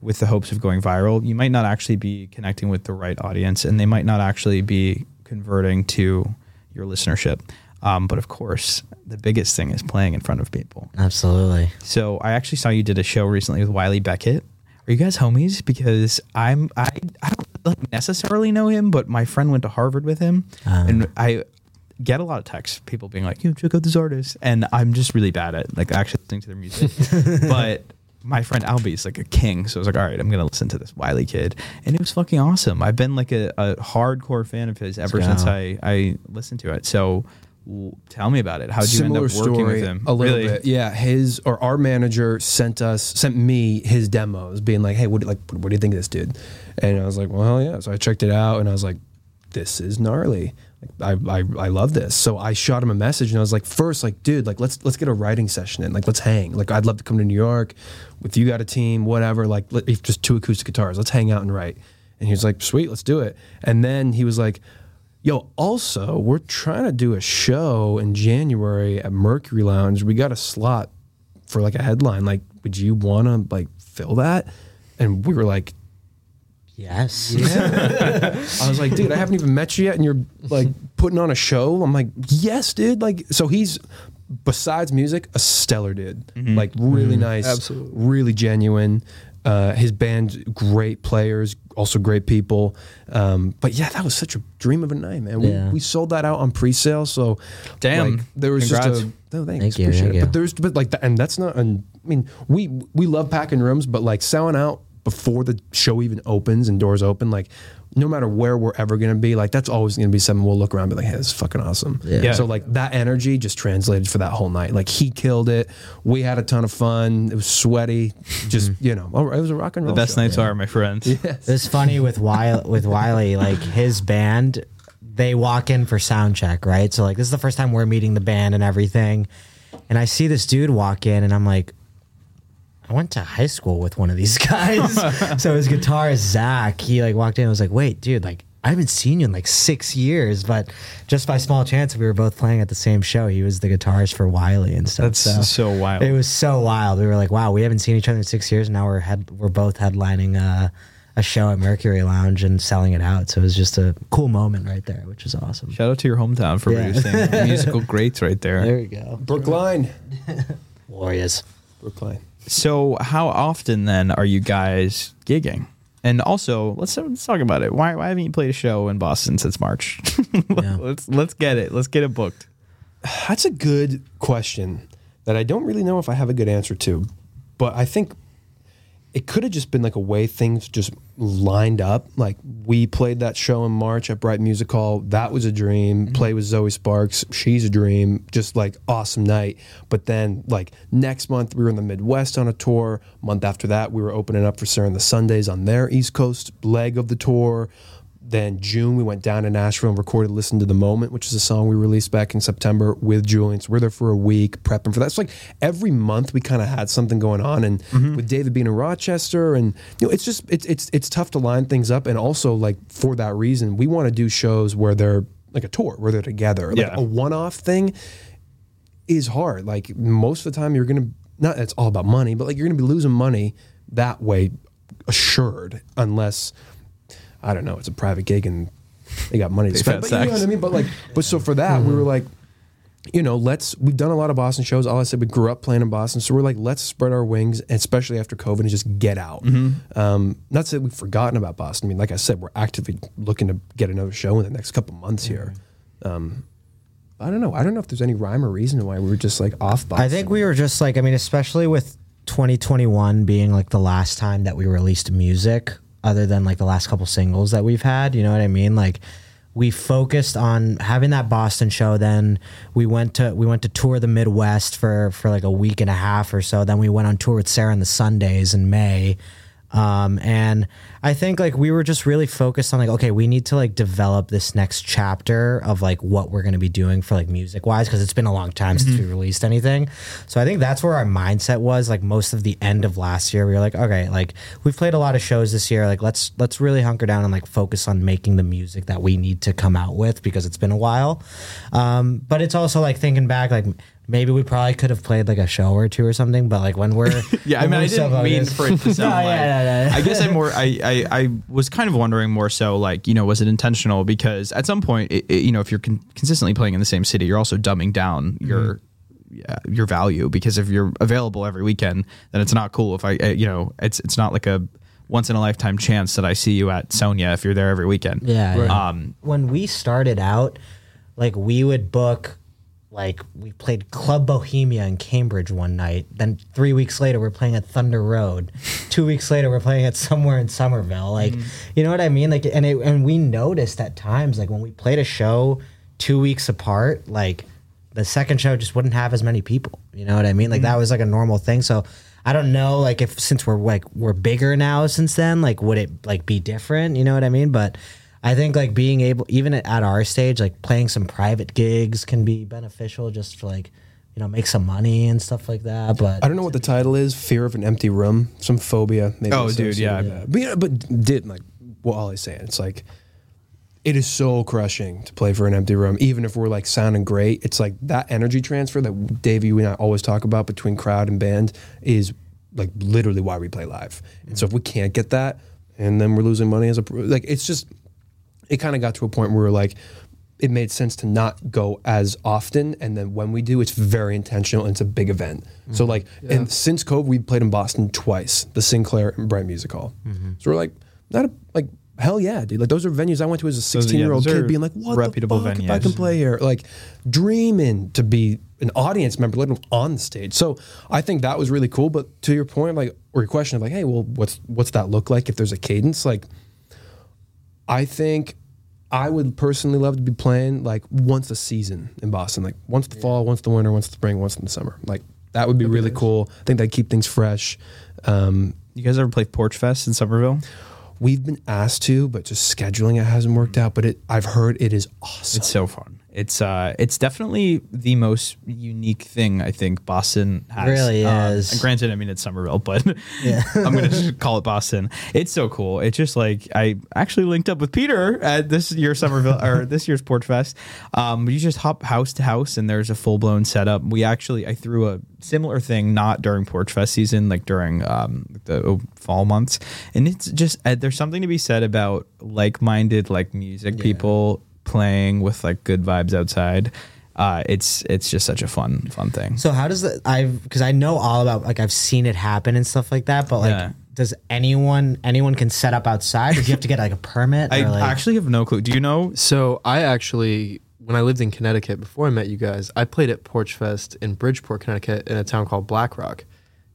with the hopes of going viral, you might not actually be connecting with the right audience, and they might not actually be converting to your listenership. Um, but of course, the biggest thing is playing in front of people. absolutely. So I actually saw you did a show recently with Wiley Beckett. Are you guys homies? Because I'm I, I don't necessarily know him, but my friend went to Harvard with him, Ah. and I get a lot of texts, people being like, "You check out this artist," and I'm just really bad at like actually listening to their music. but my friend Albie's like a king, so I was like, "All right, I'm gonna listen to this Wiley kid," and it was fucking awesome. I've been like a, a hardcore fan of his ever since I I listened to it. So. Tell me about it. How did you end up working with him? a little Really? bit. Yeah his or our manager sent us sent me his demos being like hey what do, like what do you think of this dude? And i was like well yeah. So i checked it out and i was like this is gnarly. Like, I, I i love this. So i shot him a message and i was like first like dude like let's let's get a writing session in. Like let's hang. Like i'd love to come to new york if you got a team whatever. Like let, just two acoustic guitars. Let's hang out and write. And he was like sweet let's do it. And then he was like Yo, also, we're trying to do a show in January at Mercury Lounge. We got a slot for like a headline. Like, would you want to like fill that? And we were like, Yes. I was like, dude, I haven't even met you yet, and you're like putting on a show. I'm like, yes, dude. Like, so he's besides music, a stellar dude. Mm-hmm. Like, really mm-hmm. nice, Absolutely. really genuine. Uh, his band, great players, also great people. Um, but yeah, that was such a dream of a night, man. We, Yeah. we sold that out on pre-sale, so Damn. like, there was Congrats. just a no thanks, Thank you, appreciate thank it. you. But there's but like that, and that's not. And I mean, we we love packing rooms, but like selling out before the show even opens and doors open, like no matter where we're ever gonna be, like that's always gonna be something we'll look around and be like, hey, this is fucking awesome. Yeah. So like that energy just translated for that whole night. Like he killed it. We had a ton of fun. It was sweaty. Just mm-hmm. you know, oh, it was a rock and roll. The best show. nights are, my friends. Yes. It's funny with Wiley, with Wiley, like his band, they walk in for sound check, right? So like this is the first time we're meeting the band and everything, and I see this dude walk in, and I'm like, I went to high school with one of these guys. so his guitarist Zach, he like walked in and was like, wait, dude, like I haven't seen you in like six years, but just by small chance, we were both playing at the same show. He was the guitarist for Wiley and stuff. That's so wild. It was so wild. We were like, wow, we haven't seen each other in six years. And now we're head, we're both headlining uh, a show at Mercury Lounge and selling it out. So it was just a cool moment right there, which is awesome. Shout out to your hometown for Yeah. producing musical greats right there. There you go. Brookline. Warriors. Brookline. So, how often then are you guys gigging? And also, let's let's talk about it. Why why haven't you played a show in Boston since March? Yeah. let's let's get it. Let's get it booked. That's a good question that I don't really know if I have a good answer to. But I think it could have just been like a way things just lined up. Like we played that show in March at Brighton Music Hall. That was a dream. Mm-hmm. Play with Zoe Sparks. She's a dream. Just like awesome night. But then like next month we were in the Midwest on a tour. Month after that we were opening up for Sarah and the Sundays on their East Coast leg of the tour. Then June we went down to Nashville and recorded "Listen to the Moment," which is a song we released back in September with Julian. So we're there for a week prepping for that. It's like every month we kind of had something going on, and mm-hmm. with David being in Rochester, and you know, it's just it's it's it's tough to line things up. And also like for that reason, we want to do shows where they're like a tour, where they're together. Like Yeah. a one-off thing is hard. Like most of the time, you're gonna not. It's all about money, but like you're gonna be losing money that way, assured, unless I don't know. It's a private gig and they got money to spend. But you know what I mean. But like, but so for that, we were like. You know, let's. We've done a lot of Boston shows. All I said, we grew up playing in Boston, so we're like, let's spread our wings, especially after COVID, and just get out. Um, not to say we've forgotten about Boston. I mean, like I said, we're actively looking to get another show in the next couple months here. Um, I don't know. I don't know if there's any rhyme or reason why we were just like off Boston. I think we were just like, I mean, especially with 2021 being like the last time that we released music, other than like the last couple singles that we've had. You know what I mean? Like, we focused on having that Boston show. Then we went to we went to tour the Midwest for for like a week and a half or so. Then we went on tour with Sarah and the Sundays in May. Um, and I think like we were just really focused on like, okay, we need to like develop this next chapter of like what we're going to be doing for like music wise. Cause it's been a long time since we released anything. So I think that's where our mindset was like most of the end of last year. We were like, okay, like we've played a lot of shows this year. Like let's, let's really hunker down and like focus on making the music that we need to come out with because it's been a while. Um, but it's also like thinking back, like maybe we probably could have played like a show or two or something, but like when we're, Yeah, I mean, I didn't mean for it to sound No, like. yeah, yeah, yeah. I guess I'm more. I, I I was kind of wondering more so like you know was it intentional because at some point it, it- you know if you're con- consistently playing in the same city you're also dumbing down your yeah, your value because if you're available every weekend then it's not cool if I uh, you know it's it's not like a once in a lifetime chance that I see you at Sonia if you're there every weekend. Yeah. yeah. Um. when we started out, like we would book, like we played Club Bohemia in Cambridge one night. Then three weeks later, we're playing at Thunder Road. Two weeks later, we're playing at somewhere in Somerville. Like, mm. you know what I mean? Like, and it, and we noticed at times, like when we played a show two weeks apart, like the second show just wouldn't have as many people. You know what I mean? Like that mm. was like a normal thing. So. I don't know, like if since we're like we're bigger now since then, like would it like be different? You know what I mean? But I think like being able, even at our stage, like playing some private gigs can be beneficial just to like, you know, make some money and stuff like that. But I don't know what the title is. Fear of an empty room. Some phobia. Maybe Oh, dude, associated yeah. with that. But yeah, but did like what Ollie's saying. It's like it is so crushing to play for an empty room, even if we're like sounding great. It's like that energy transfer that Davey and I always talk about between crowd and band is like literally why we play live. And so if we can't get that, and then we're losing money as a like, it's just it kind of got to a point where we were like it made sense to not go as often and then when we do it's very intentional and it's a big event. So like and since covid we've played in boston twice the sinclair and brighton music hall. So we're like not a, like hell yeah dude. Like those are venues i went to as a 16 year old kid being like what reputable the fuck? If i can play here. Like dreaming to be an audience member let alone on the stage. So i think that was really cool but to your point like or your question of like hey well what's what's that look like if there's a cadence? Like I think I would personally love to be playing like once a season in Boston, like once the fall, once the winter, once the spring, once in the summer. Like that would be really cool. I think that'd keep things fresh. Um, You guys ever play Porch Fest in Somerville? we've been asked to, but just scheduling it hasn't worked out. But it, I've heard it is awesome. It's so fun. It's uh, it's definitely the most unique thing I think Boston has. Really Um, is. and granted, I mean it's Somerville, but I'm gonna just call it Boston. It's so cool. It's just like I actually linked up with Peter at this year's Somerville or this year's Porch Fest. Um, you just hop house to house and there's a full blown setup. We actually I threw a similar thing not during Porch Fest season, like during um, the fall months, and it's just uh, there's something to be said about like minded like music people playing with like good vibes outside. Uh, it's it's just such a fun fun thing. So how does that? I because I know all about like I've seen it happen and stuff like that. But like, Yeah. does anyone anyone can set up outside? Or do you have to get like a permit? I or, like, actually have no clue. Do you know? So I actually, when I lived in Connecticut before I met you guys, I played at Porch Fest in Bridgeport, Connecticut, in a town called Black Rock.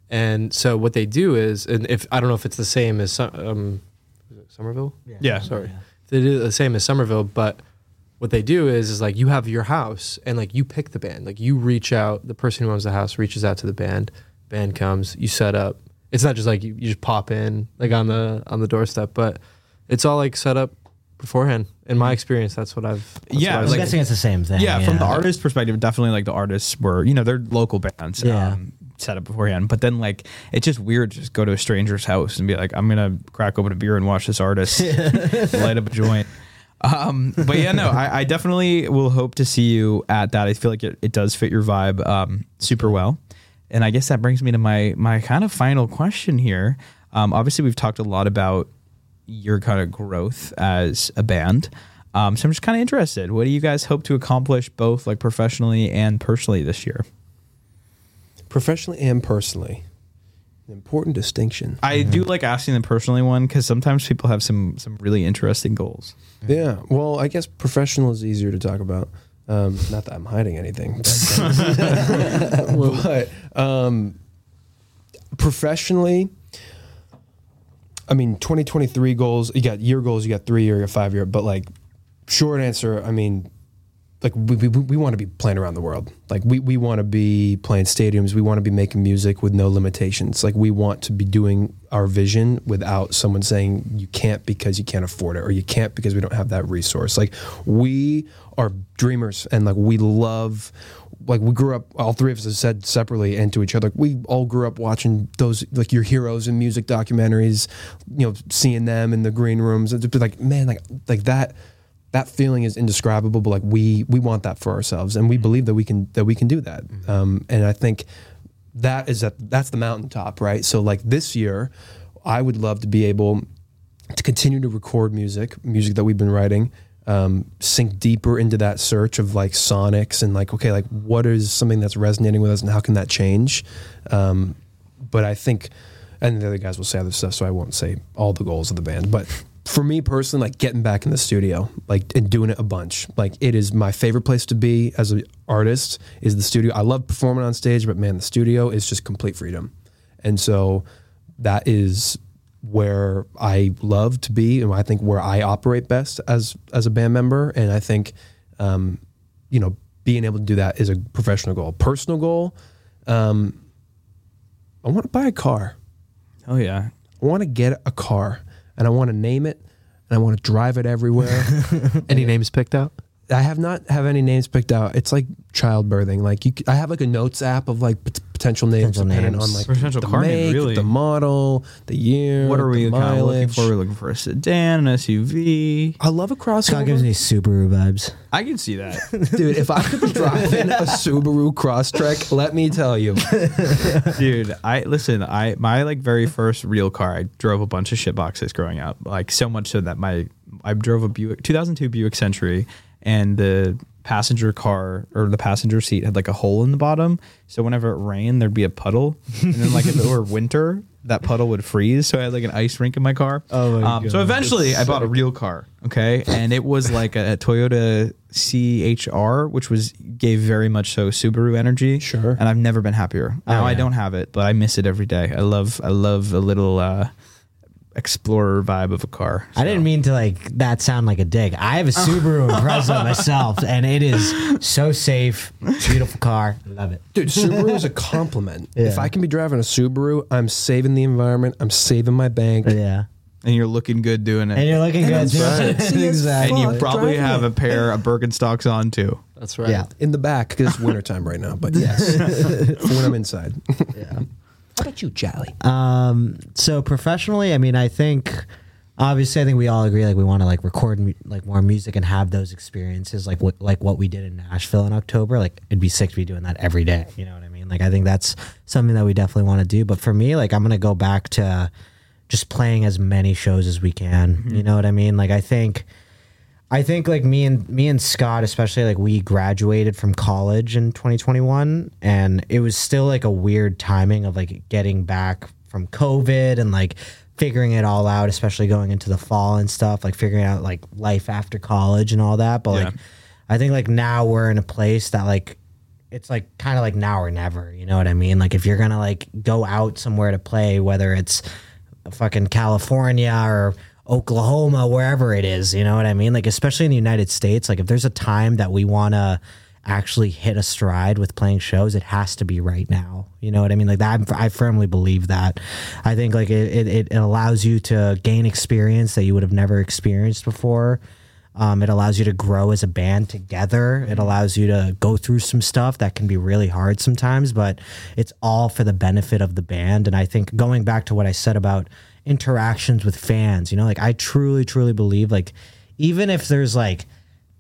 And so what they do is, and if I don't know if it's the same as um, is it Somerville. Yeah. Sorry, they do the same as Somerville, but what they do is is like you have your house and like you pick the band. Like you reach out, the person who owns the house reaches out to the band. Band comes, you set up. It's not just like you, you just pop in like on the on the doorstep, but it's all like set up beforehand. In my experience, that's what I've. that's Yeah, what I've I'm like- guessing it's the same thing. Yeah, from the artist perspective, definitely like the artists were, you know, they're local bands. Yeah. Um, set up beforehand. But then like it's just weird to just go to a stranger's house and be like, I'm gonna crack open a beer and watch this artist light up a joint. Um, but yeah, no, I, I definitely will hope to see you at that. I feel like it, it does fit your vibe um, super well. And I guess that brings me to my my kind of final question here. Um, obviously, we've talked a lot about your kind of growth as a band. Um, so I'm just kind of interested. What do you guys hope to accomplish both like professionally and personally this year? Professionally and personally, an important distinction. I do like asking the personally one because sometimes people have some some really interesting goals. Yeah. Well, I guess professional is easier to talk about. Um, not that I'm hiding anything, but, but um, professionally, I mean, 2023 goals. You got year goals. You got three year, you got five year. But like, short answer. I mean, like we, we, we want to be playing around the world. Like we, we want to be playing stadiums. We want to be making music with no limitations. Like we want to be doing our vision without someone saying you can't because you can't afford it or you can't because we don't have that resource. Like we are dreamers and like we love like we grew up all three of us have said separately and to each other we all grew up watching those like your heroes in music documentaries you know seeing them in the green rooms and it's like man like like that that feeling is indescribable but like we we want that for ourselves and we believe that we can that we can do that. Um, and i think that is that that's the mountaintop right? So like this year i would love to be able to continue to record music music that we've been writing um, sink deeper into that search of like sonics and like okay like what is something that's resonating with us and how can that change? Um, but i think and the other guys will say other stuff so i won't say all the goals of the band but for me personally like getting back in the studio like and doing it a bunch like it is my favorite place to be as an artist is the studio i love performing on stage but man the studio is just complete freedom and so that is where I love to be, and I think where I operate best as as a band member. And I think, um, you know, being able to do that is a professional goal. Personal goal, um, I want to buy a car. Oh yeah, I want to get a car, and I want to name it, and I want to drive it everywhere. Any names picked out? I have not have any names picked out. It's like childbirthing. Like you, c- I have like a notes app of like pot- potential names Potential depending names. on like Potential the car name, make, really. the model, the year. what are we the kind of looking mileage. for? We're looking for a sedan, an SUV. I love a Scott gives crossover, me Subaru vibes. I can see that. dude. If I could be driving a Subaru Crosstrek, let me tell you, dude i listen i my like very first real car i drove a bunch of shit boxes growing up like so much so that my i drove a buick 2002 buick century and the passenger car or the passenger seat had like a hole in the bottom so whenever it rained there'd be a puddle and then like if it were winter that puddle would freeze so i had like an ice rink in my car Oh my um, so eventually i bought a real car okay and it was like a, toyota chr which was gave very much so subaru energy Sure. and I've never been happier. Now I yeah. don't have it, but I miss it every day. I love I love a little uh, explorer vibe of a car. I didn't mean to like that sound like a dig. I have a Subaru Impreza myself, and it is so safe, beautiful car. I love it. dude. Subaru is a compliment. If I can be driving a Subaru, I'm saving the environment. I'm saving my bank. Yeah. and you're looking good doing it. and you're looking good. too. sexy as exactly. and you probably driving have it. a pair of Birkenstocks on too. That's right. Yeah. in the back because it's wintertime right now. But yes, when I'm inside. Yeah. How about you, Charlie? Um, so professionally, I mean, I think obviously, I think we all agree like we want to like record mu- like more music and have those experiences like what like what we did in Nashville in October. Like it'd be sick to be doing that every day. You know what I mean? Like I think that's something that we definitely want to do. But for me, like I'm gonna go back to just playing as many shows as we can. You know what I mean? Like I think. I think like me and me and Scott especially like we graduated from college in 2021 and it was still like a weird timing of like getting back from COVID and like figuring it all out especially going into the fall and stuff like figuring out like life after college and all that but like I think like now we're in a place that like it's like kind of like now or never, you know what I mean? Like if you're going to like go out somewhere to play whether it's fucking California or Oklahoma, wherever it is, you know what I mean? Like, especially in the United States, like if there's a time that we want to actually hit a stride with playing shows, it has to be right now. You know what I mean? Like that, I firmly believe that. I think like it, it, it allows you to gain experience that you would have never experienced before. Um, it allows you to grow as a band together. It allows you to go through some stuff that can be really hard sometimes, but it's all for the benefit of the band. And I think going back to what I said about interactions with fans, you know, like I truly, truly believe like even if there's like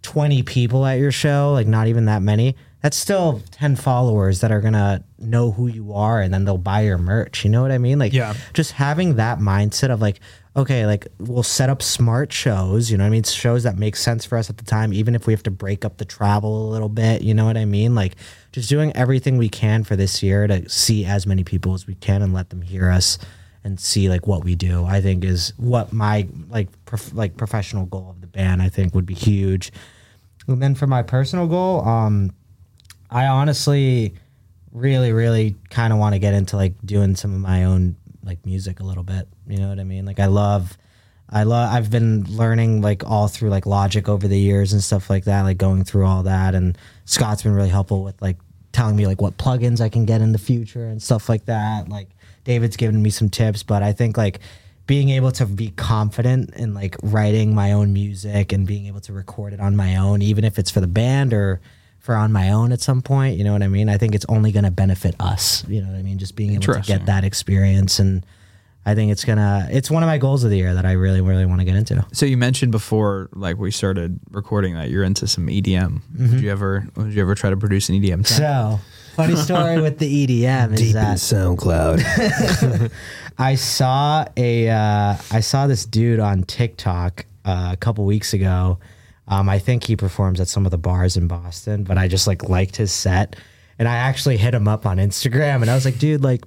20 people at your show, like not even that many, that's still 10 followers that are to know who you are and then they'll buy your merch. You know what I mean? Like, Yeah. just having that mindset of like, okay, like we'll set up smart shows, you know what I mean? Shows that make sense for us at the time, even if we have to break up the travel a little bit, you know what I mean? Like, just doing everything we can for this year to see as many people as we can and let them hear us and see like what we do i think is what my like prof- like professional goal of the band i think would be huge. And then for my personal goal um i honestly really really kind of want to get into like doing some of my own like music a little bit you know what i mean? Like i love i love i've been learning like all through like logic over the years and stuff like that like going through all that and scott's been really helpful with like telling me like what plugins i can get in the future and stuff like that like david's given me some tips but i think like being able to be confident in like writing my own music and being able to record it on my own even if it's for the band or for on my own at some point you know what i mean i think it's only going to benefit us you know what i mean just being able to get that experience and i think it's gonna it's one of my goals of the year that i really really want to get into So you mentioned before, like we started recording, that you're into some EDM. Did mm-hmm. you ever? Did you ever try to produce an EDM? track? so funny story with the edm is Deep in that SoundCloud. I saw a uh, I saw this dude on TikTok uh, a couple weeks ago. Um, I think he performs at some of the bars in Boston, but I just like liked his set, and I actually hit him up on Instagram, and I was like, dude, like.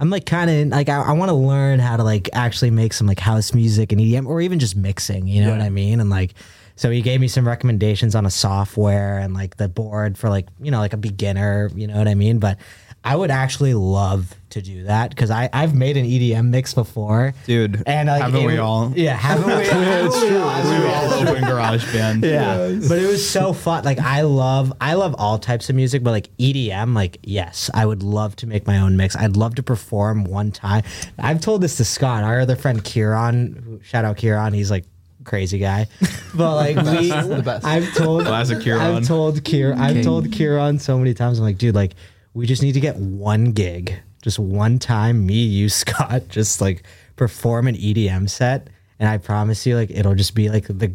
I'm like kind of like I, I want to learn how to like actually make some like house music and EDM or even just mixing, you know what I mean? And like so he gave me some recommendations on a software and like the board for like, you know, like a beginner, you know what I mean? But I would actually love to do that because I I've made an EDM mix before, Dude, And like, haven't it we all? Yeah, haven't we? it's true. We've all opened GarageBand. Yeah, but it was so fun. Like I love, I love all types of music, but like EDM, like yes, I would love to make my own mix. I'd love to perform one time. I've told this to Scott, our other friend Kieran. Shout out Kieran, he's like crazy guy. But like we, the best. I've told, Classic Kieran. I've told Kieran, I've told Kieran so many times. I'm like, dude, like we just need to get one gig, just one time. Me, you, Scott, just like perform an EDM set, and I promise you, like it'll just be like the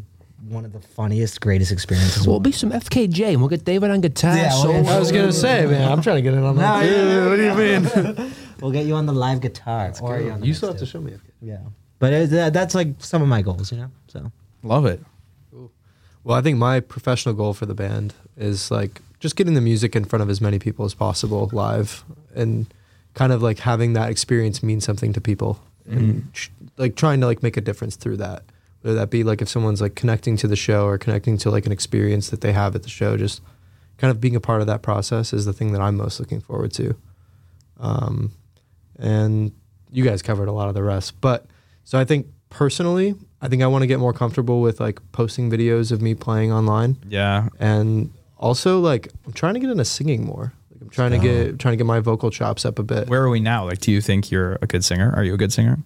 one of the funniest, greatest experiences. We'll be some FKJ and we'll get David on guitar. Yeah, so we'll I was gonna say, man, I'm trying to get in on that. too. What do you mean? We'll get you on the live guitar. or you on the You still have to show me. Yeah, but it, that, that's like some of my goals, you know. So Love it. Well, I think my professional goal for the band is like just getting the music in front of as many people as possible live and kind of like having that experience mean something to people and ch- like trying to like make a difference through that. Whether that be like if someone's like connecting to the show or connecting to like an experience that they have at the show, just kind of being a part of that process is the thing that I'm most looking forward to. Um, and you guys covered a lot of the rest, but so I think personally, I think I want to get more comfortable with like posting videos of me playing online, Yeah. and also like I'm trying to get into singing more. Like I'm trying to get trying to get my vocal chops up a bit. Where are we now? Like, do you think you're a good singer? Are you a good singer?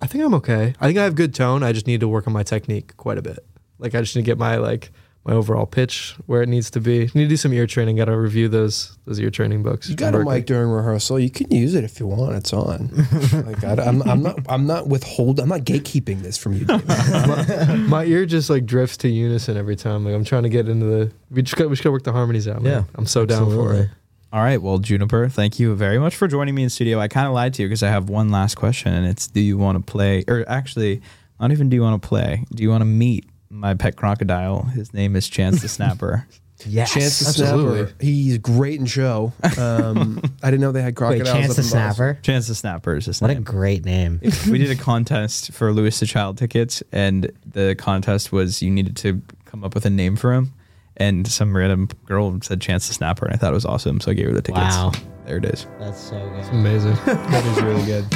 I think I'm okay. I think I have good tone. I just need to work on my technique quite a bit. Like I just need to get my like my overall pitch where it needs to be. Need to do some ear training. Got to review those those ear training books. You got a mic during rehearsal. You can use it if you want. It's on. like I, am I'm not. I'm not withhold. I'm not gatekeeping this from you. Damon. my ear just like drifts to unison every time. Like I'm trying to get into the. We just got. We just got to work the harmonies out. man. Yeah, I'm so down for it. All right. Well, Juniper, thank you very much for joining me in studio. I kind of lied to you because I have one last question, and it's: Do you want to play? Or actually, I don't even do you want to play? Do you want to meet my pet crocodile? His name is Chance the Snapper. Yes. Chance the absolutely. Snapper. He's great in show. Um, I didn't know they had Wait, crocodiles. Chance up the in Boston. Snapper. Chance the Snapper is his name. What a great name. we did a contest for Louis the Child tickets, and the contest was you needed to come up with a name for him. And some random girl said Chance the Snapper, and I thought it was awesome, so I gave her the tickets. Wow. There it is. That's so good. Amazing. That is really good.